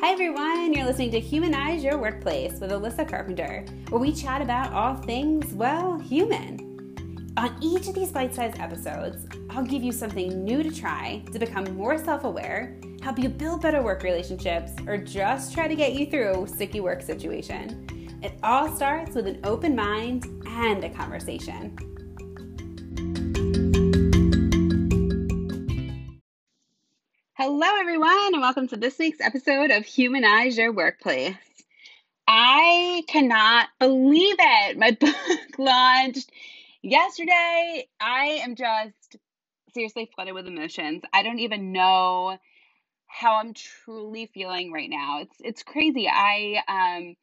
Hi, everyone. You're listening to Humanize Your Workplace with Alyssa Carpenter, where we chat about all things, well, human. On each of these bite sized episodes, I'll give you something new to try to become more self aware, help you build better work relationships, or just try to get you through a sticky work situation. It all starts with an open mind and a conversation. Hello, everyone, and welcome to this week's episode of Humanize Your Workplace. I cannot believe it. My book launched yesterday. I am just seriously flooded with emotions. I don't even know how I'm truly feeling right now. It's it's crazy. I um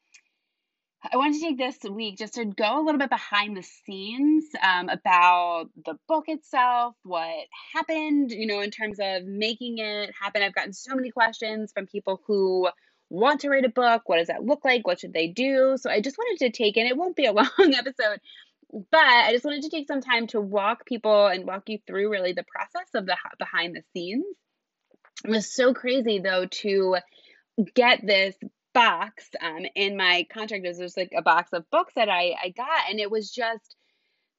I wanted to take this week just to go a little bit behind the scenes um, about the book itself, what happened, you know, in terms of making it happen. I've gotten so many questions from people who want to write a book. What does that look like? What should they do? So I just wanted to take, and it won't be a long episode, but I just wanted to take some time to walk people and walk you through really the process of the behind the scenes. It was so crazy though to get this box um, in my contract was just like a box of books that I, I got and it was just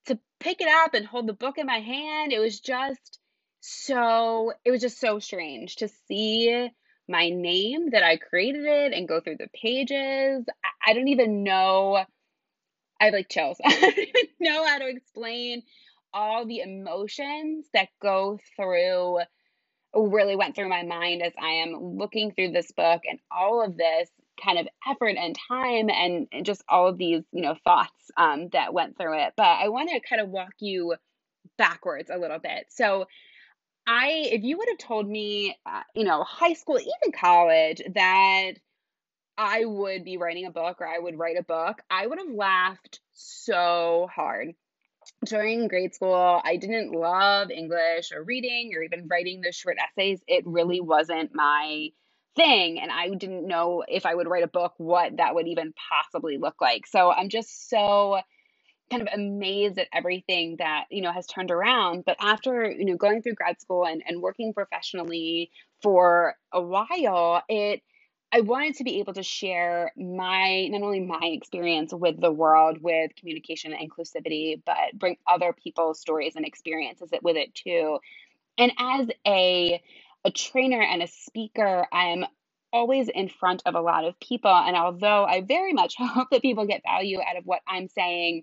to pick it up and hold the book in my hand it was just so it was just so strange to see my name that I created it and go through the pages. I, I don't even know I have like chills. I don't even know how to explain all the emotions that go through really went through my mind as I am looking through this book and all of this kind of effort and time and just all of these you know thoughts um, that went through it. But i want to kind of walk you backwards a little bit. So i if you would have told me uh, you know high school even college that i would be writing a book or i would write a book i would have laughed so hard. During grade school i didn't love english or reading or even writing those short essays. It really wasn't my thing and I didn't know if I would write a book what that would even possibly look like. So I'm just so kind of amazed at everything that you know has turned around but after you know going through grad school and, and working professionally for a while it i wanted to be able to share my not only my experience with the world with communication and inclusivity but bring other people's stories and experiences with it too and as a a trainer and a speaker, I am always in front of a lot of people. And although I very much hope that people get value out of what I'm saying,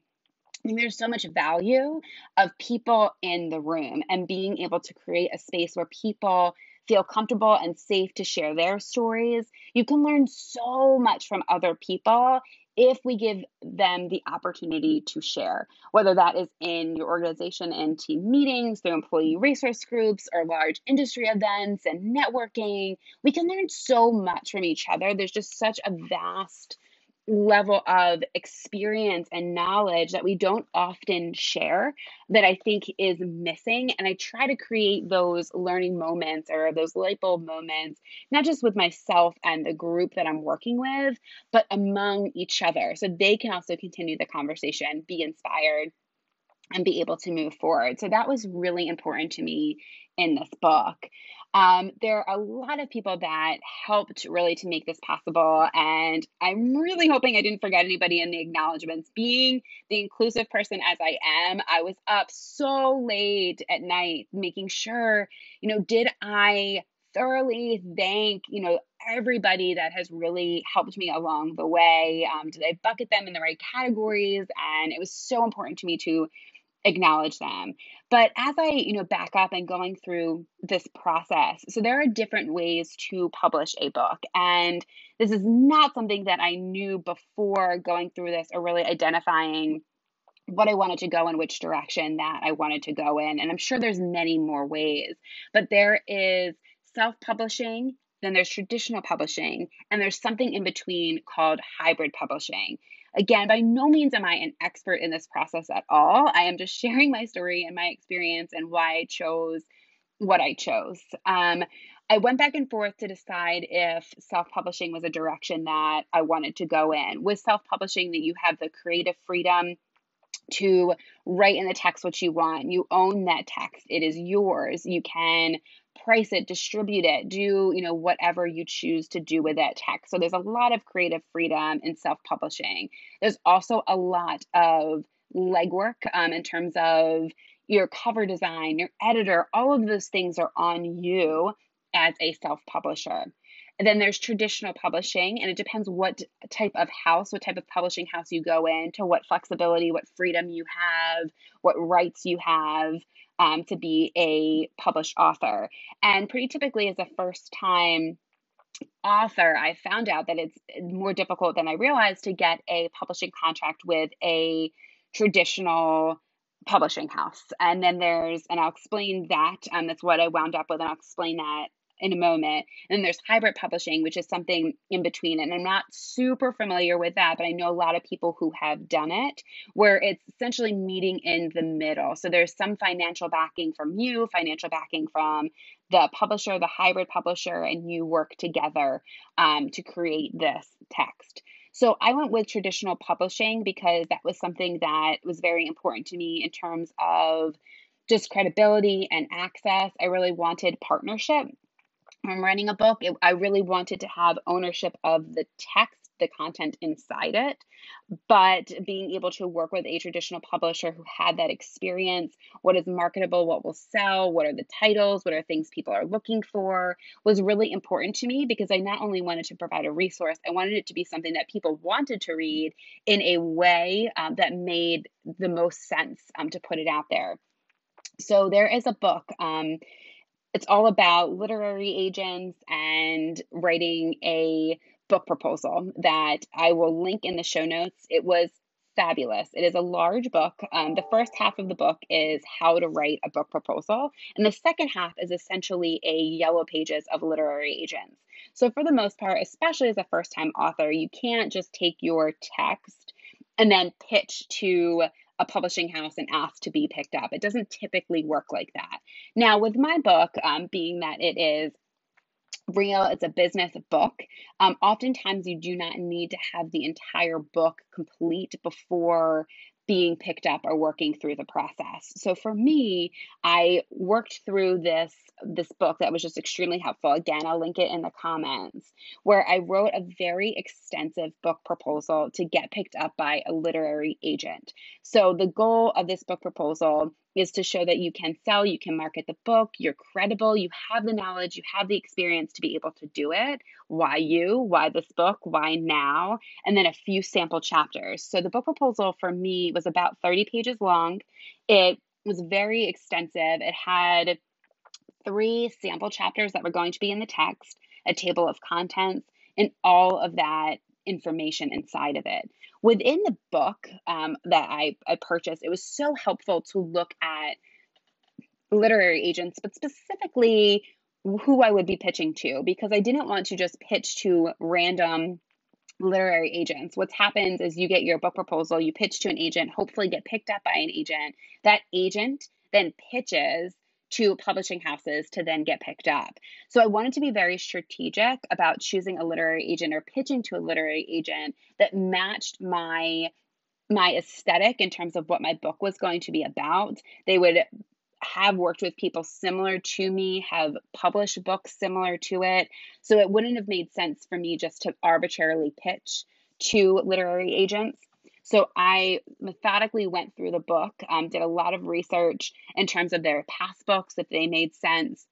I mean, there's so much value of people in the room and being able to create a space where people feel comfortable and safe to share their stories. You can learn so much from other people if we give them the opportunity to share, whether that is in your organization and team meetings, through employee resource groups, or large industry events and networking. We can learn so much from each other. There's just such a vast level of experience and knowledge that we don't often share that I think is missing. And I try to create those learning moments or those light bulb moments, not just with myself and the group that I'm working with, but among each other. So they can also continue the conversation, be inspired, and be able to move forward. So that was really important to me in this book. Um, there are a lot of people that helped really to make this possible, and I'm really hoping I didn't forget anybody in the acknowledgments. Being the inclusive person as I am, I was up so late at night making sure, you know, did I thoroughly thank, you know, everybody that has really helped me along the way? Um, did I bucket them in the right categories? And it was so important to me to acknowledge them. But as I, you know, back up and going through this process, so there are different ways to publish a book. And this is not something that I knew before going through this or really identifying what I wanted to go in which direction that I wanted to go in. And I'm sure there's many more ways, but there is self-publishing, then there's traditional publishing, and there's something in between called hybrid publishing. Again, by no means am I an expert in this process at all. I am just sharing my story and my experience and why I chose what I chose. Um, I went back and forth to decide if self publishing was a direction that I wanted to go in. With self publishing, that you have the creative freedom to write in the text what you want. You own that text, it is yours. You can price it, distribute it, do, you know, whatever you choose to do with that text. So there's a lot of creative freedom in self-publishing. There's also a lot of legwork um, in terms of your cover design, your editor, all of those things are on you as a self-publisher. And then there's traditional publishing, and it depends what type of house, what type of publishing house you go in, to what flexibility, what freedom you have, what rights you have um, to be a published author. And pretty typically, as a first time author, I found out that it's more difficult than I realized to get a publishing contract with a traditional publishing house. And then there's, and I'll explain that. Um, that's what I wound up with, and I'll explain that in a moment. And then there's hybrid publishing, which is something in between. And I'm not super familiar with that, but I know a lot of people who have done it, where it's essentially meeting in the middle. So there's some financial backing from you, financial backing from the publisher, the hybrid publisher, and you work together um, to create this text. So I went with traditional publishing because that was something that was very important to me in terms of just credibility and access. I really wanted partnership I'm writing a book, it, I really wanted to have ownership of the text, the content inside it, but being able to work with a traditional publisher who had that experience, what is marketable, what will sell, what are the titles, what are things people are looking for, was really important to me because I not only wanted to provide a resource, I wanted it to be something that people wanted to read in a way um, that made the most sense um, to put it out there. So there is a book. Um, it's all about literary agents and writing a book proposal that I will link in the show notes. It was fabulous. It is a large book. Um, the first half of the book is how to write a book proposal, and the second half is essentially a yellow pages of literary agents. So, for the most part, especially as a first time author, you can't just take your text and then pitch to a publishing house and ask to be picked up. It doesn't typically work like that. Now, with my book, um, being that it is real, it's a business book, um, oftentimes you do not need to have the entire book complete before being picked up or working through the process. So for me, I worked through this this book that was just extremely helpful. Again, I'll link it in the comments, where I wrote a very extensive book proposal to get picked up by a literary agent. So the goal of this book proposal is to show that you can sell, you can market the book, you're credible, you have the knowledge, you have the experience to be able to do it. Why you? Why this book? Why now? And then a few sample chapters. So the book proposal for me was about 30 pages long. It was very extensive. It had three sample chapters that were going to be in the text, a table of contents, and all of that information inside of it. Within the book um, that I, I purchased, it was so helpful to look at literary agents, but specifically who I would be pitching to, because I didn't want to just pitch to random literary agents. What's happens is you get your book proposal, you pitch to an agent, hopefully get picked up by an agent. That agent then pitches to publishing houses to then get picked up. So I wanted to be very strategic about choosing a literary agent or pitching to a literary agent that matched my my aesthetic in terms of what my book was going to be about. They would have worked with people similar to me, have published books similar to it. So it wouldn't have made sense for me just to arbitrarily pitch to literary agents. So I methodically went through the book, um, did a lot of research in terms of their past books, if they made sense.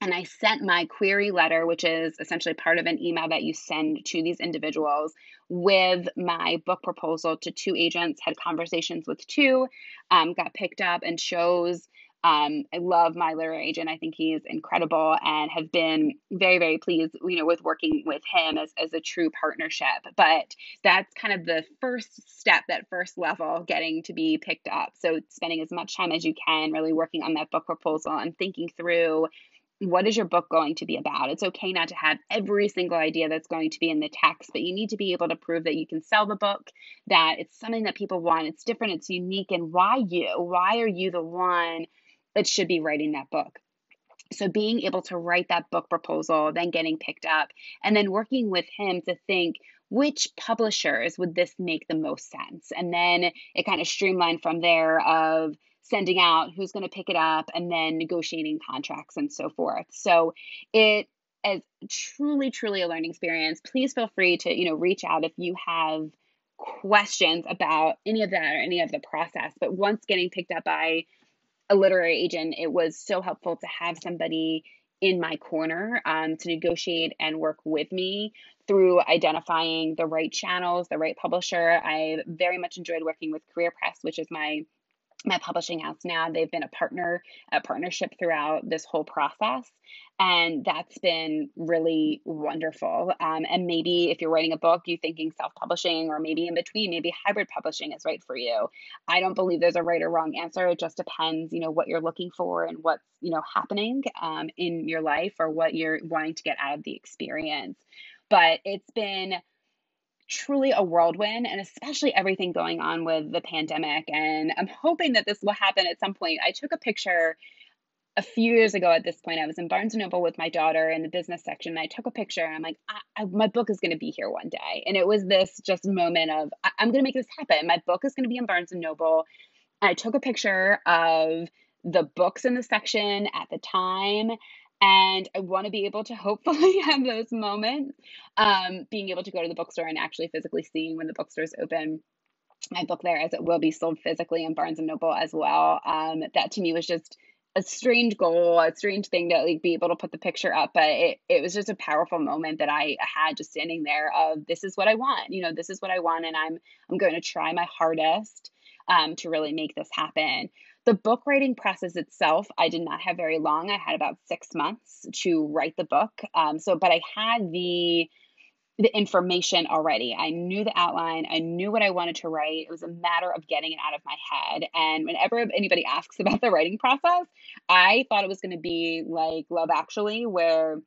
And I sent my query letter, which is essentially part of an email that you send to these individuals, with my book proposal to two agents, had conversations with two, um, got picked up, and chose um, I love my literary agent. I think he's incredible and have been very, very pleased, you know, with working with him as, as a true partnership. But that's kind of the first step, that first level, getting to be picked up. So spending as much time as you can really working on that book proposal and thinking through what is your book going to be about? It's okay not to have every single idea that's going to be in the text, but you need to be able to prove that you can sell the book, that it's something that people want, it's different, it's unique, and why you? Why are you the one that should be writing that book. So being able to write that book proposal, then getting picked up, and then working with him to think which publishers would this make the most sense? And then it kind of streamlined from there of sending out, who's going to pick it up, and then negotiating contracts and so forth. So it is truly, truly a learning experience. Please feel free to, you know, reach out if you have questions about any of that or any of the process. But once getting picked up by a literary agent, it was so helpful to have somebody in my corner um, to negotiate and work with me through identifying the right channels, the right publisher. I very much enjoyed working with Career Press, which is my my publishing house now they've been a partner a partnership throughout this whole process and that's been really wonderful. Um, and maybe if you're writing a book you're thinking self-publishing or maybe in between maybe hybrid publishing is right for you. I don't believe there's a right or wrong answer. It just depends you know what you're looking for and what's you know happening um, in your life or what you're wanting to get out of the experience. But it's been truly a whirlwind and especially everything going on with the pandemic and i'm hoping that this will happen at some point. I took a picture a few years ago at this point. I was in barnes and noble with my daughter in the business section and i took a picture and i'm like I, I, my book is going to be here one day. And it was this just moment of I, i'm going to make this happen. My book is going to be in barnes and noble. And i took a picture of the books in the section at the time and I want to be able to hopefully have those moments, um, being able to go to the bookstore and actually physically seeing when the bookstore is open my book there as it will be sold physically in Barnes and Noble as well. Um, that to me was just a strange goal, a strange thing to like be able to put the picture up, but it, it was just a powerful moment that I had just standing there of this is what I want, you know, this is what I want, and I'm I'm going to try my hardest um, to really make this happen. The book writing process itself, I did not have very long. I had about six months to write the book. Um, so, but I had the the information already. I knew the outline. I knew what I wanted to write. It was a matter of getting it out of my head. And whenever anybody asks about the writing process, I thought it was going to be like Love Actually, where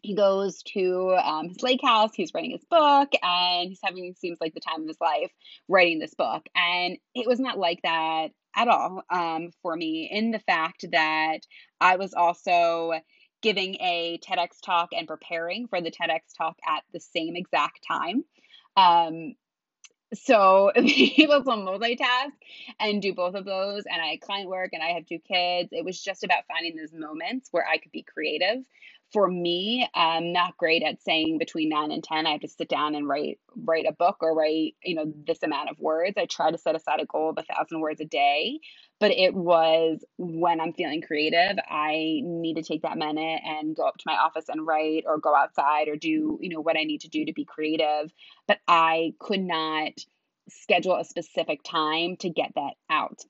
he goes to um, his lake house he's writing his book and he's having seems like the time of his life writing this book and it was not like that at all um, for me in the fact that i was also giving a tedx talk and preparing for the tedx talk at the same exact time. Um, so being able to multitask and do both of those and i had client work and i have two kids. It was just about finding those moments where i could be creative for me, I'm not great at saying between nine and ten. I have to sit down and write write a book or write you know this amount of words. I try to set aside a goal of a thousand words a day, but it was when I'm feeling creative, I need to take that minute and go up to my office and write, or go outside, or do you know what I need to do to be creative. But I could not schedule a specific time to get that out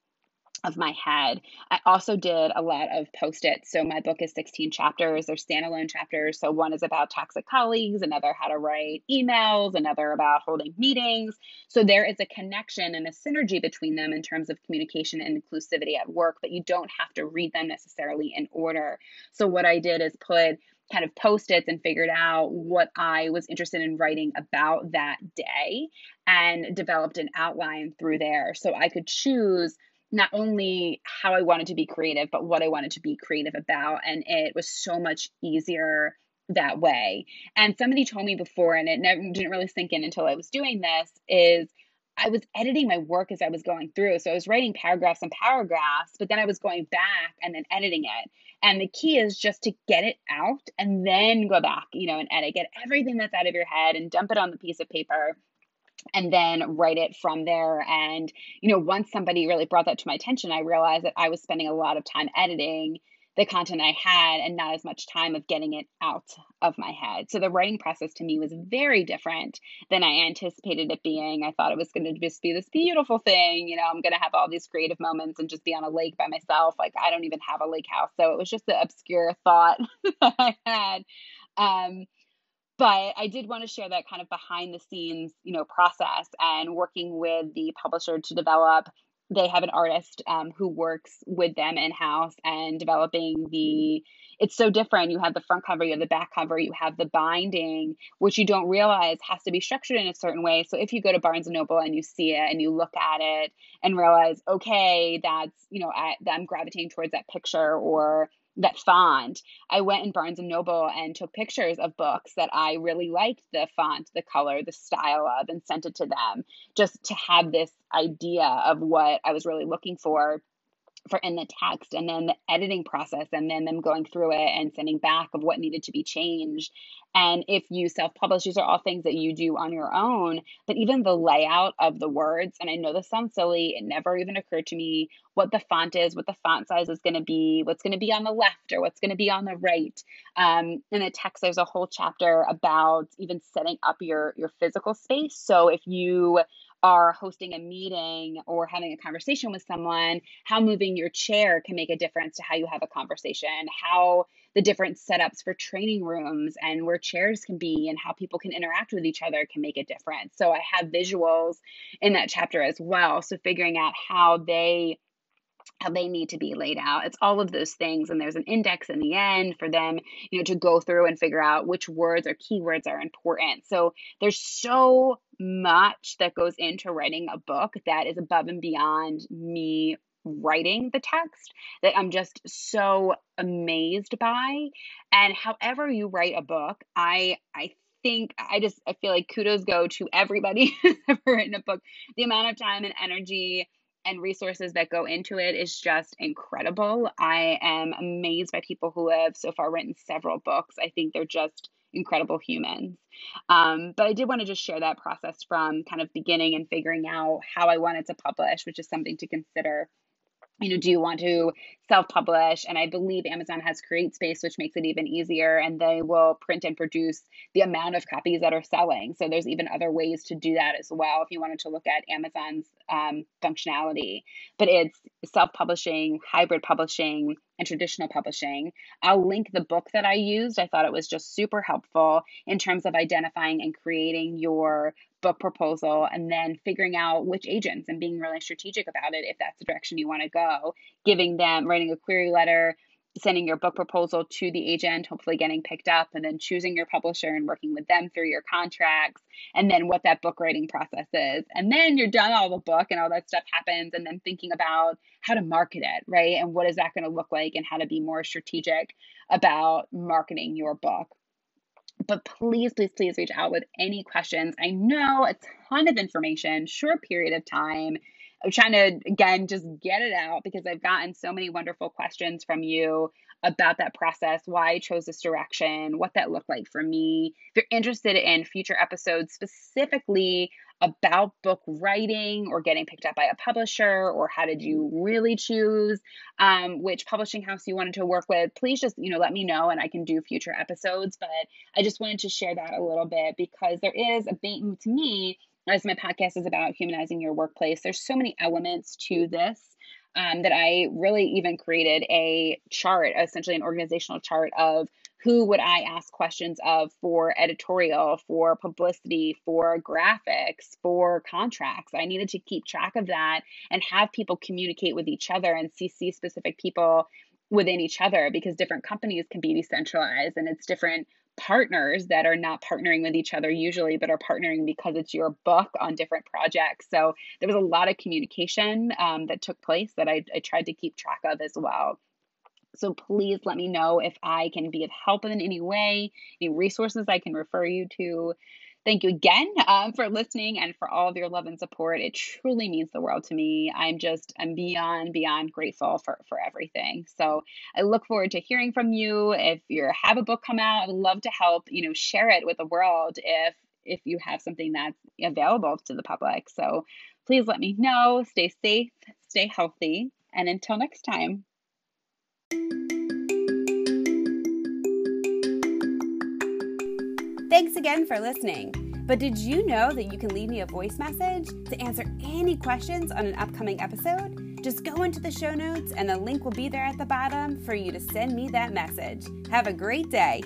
of my head. I also did a lot of post its. So my book is 16 chapters. They're standalone chapters. So one is about toxic colleagues, another how to write emails, another about holding meetings. So there is a connection and a synergy between them in terms of communication and inclusivity at work, but you don't have to read them necessarily in order. So what I did is put kind of post its and figured out what I was interested in writing about that day and developed an outline through there. So I could choose not only how I wanted to be creative, but what I wanted to be creative about. And it was so much easier that way. And somebody told me before, and it never, didn't really sink in until I was doing this, is I was editing my work as I was going through. So I was writing paragraphs and paragraphs, but then I was going back and then editing it. And the key is just to get it out and then go back, you know, and edit, get everything that's out of your head and dump it on the piece of paper and then write it from there. And, you know, once somebody really brought that to my attention, I realized that I was spending a lot of time editing the content I had and not as much time of getting it out of my head. So the writing process to me was very different than I anticipated it being. I thought it was going to just be this beautiful thing. You know, I'm going to have all these creative moments and just be on a lake by myself. Like, I don't even have a lake house. So it was just the obscure thought that I had. Um, but I did want to share that kind of behind the scenes, you know, process and working with the publisher to develop. They have an artist um, who works with them in house and developing the. It's so different. You have the front cover, you have the back cover, you have the binding, which you don't realize has to be structured in a certain way. So if you go to Barnes and Noble and you see it and you look at it and realize, okay, that's you know, I, I'm gravitating towards that picture or that font. I went in Barnes and Noble and took pictures of books that I really liked the font, the color, the style of, and sent it to them just to have this idea of what I was really looking for for in the text and then the editing process and then them going through it and sending back of what needed to be changed. And if you self-publish these are all things that you do on your own but even the layout of the words and i know this sounds silly it never even occurred to me what the font is what the font size is going to be what's going to be on the left or what's going to be on the right. Um, in the text there's a whole chapter about even setting up your your physical space. So if you are hosting a meeting or having a conversation with someone, how moving your chair can make a difference to how you have a conversation, how the different setups for training rooms and where chairs can be and how people can interact with each other can make a difference. So I have visuals in that chapter as well. So figuring out how they how they need to be laid out. It's all of those things. And there's an index in the end for them, you know, to go through and figure out which words or keywords are important. So there's so much that goes into writing a book that is above and beyond me writing the text that I'm just so amazed by. And however you write a book, I I think I just I feel like kudos go to everybody who's ever written a book. The amount of time and energy and resources that go into it is just incredible. I am amazed by people who have so far written several books. I think they're just incredible humans. Um, but I did want to just share that process from kind of beginning and figuring out how I wanted to publish, which is something to consider you know, do you want to self publish? And I believe Amazon has Create Space, which makes it even easier, and they will print and produce the amount of copies that are selling. So there's even other ways to do that as well if you wanted to look at Amazon's um, functionality. But it's self publishing, hybrid publishing, and traditional publishing. I'll link the book that I used. I thought it was just super helpful in terms of identifying and creating your book proposal and then figuring out which agents and being really strategic about it if that's the direction you want to go, giving them, writing a query letter, sending your book proposal to the agent, hopefully getting picked up, and then choosing your publisher and working with them through your contracts, and then what that book writing process is. And then you're done all the book and all that stuff happens, and then thinking about how to market it, right? And what is that going to look like, and how to be more strategic about marketing your book. But please, please, please reach out with any questions. I know a ton of information, short period of time I'm trying to, again, just get it out because I've gotten so many wonderful questions from you about that process, why I chose this direction, what that looked like for me. If you're interested in future episodes specifically about book writing or getting picked up by a publisher or how did you really choose um, which publishing house you wanted to work with please just you know let me know and i can do future episodes but i just wanted to share that a little bit because there is a bait to me as my podcast is about humanizing your workplace, there's so many elements to this um, that I really even created a chart, essentially an organizational chart of who would I ask questions of for editorial, for publicity, for graphics, for contracts. I needed to keep track of that and have people communicate with each other and CC specific people within each other because different companies can be decentralized and it's different partners that are not partnering with each other usually, but are partnering because it's your book on different projects. So there was a lot of communication um, that took place that I, I tried to keep track of as well. So please let me know if I can be of help in any way, any resources I can refer you to. Thank you again um, for listening and for all of your love and support. It truly means the world to me. I'm just, I'm beyond, beyond grateful for, for everything. So I look forward to hearing from you. If you have a book come out, I would love to help, you know, share it with the world if, if you have something that's available to the public. So please let me know. Stay safe, stay healthy, and until next time. Thanks again for listening. But did you know that you can leave me a voice message to answer any questions on an upcoming episode? Just go into the show notes and the link will be there at the bottom for you to send me that message. Have a great day.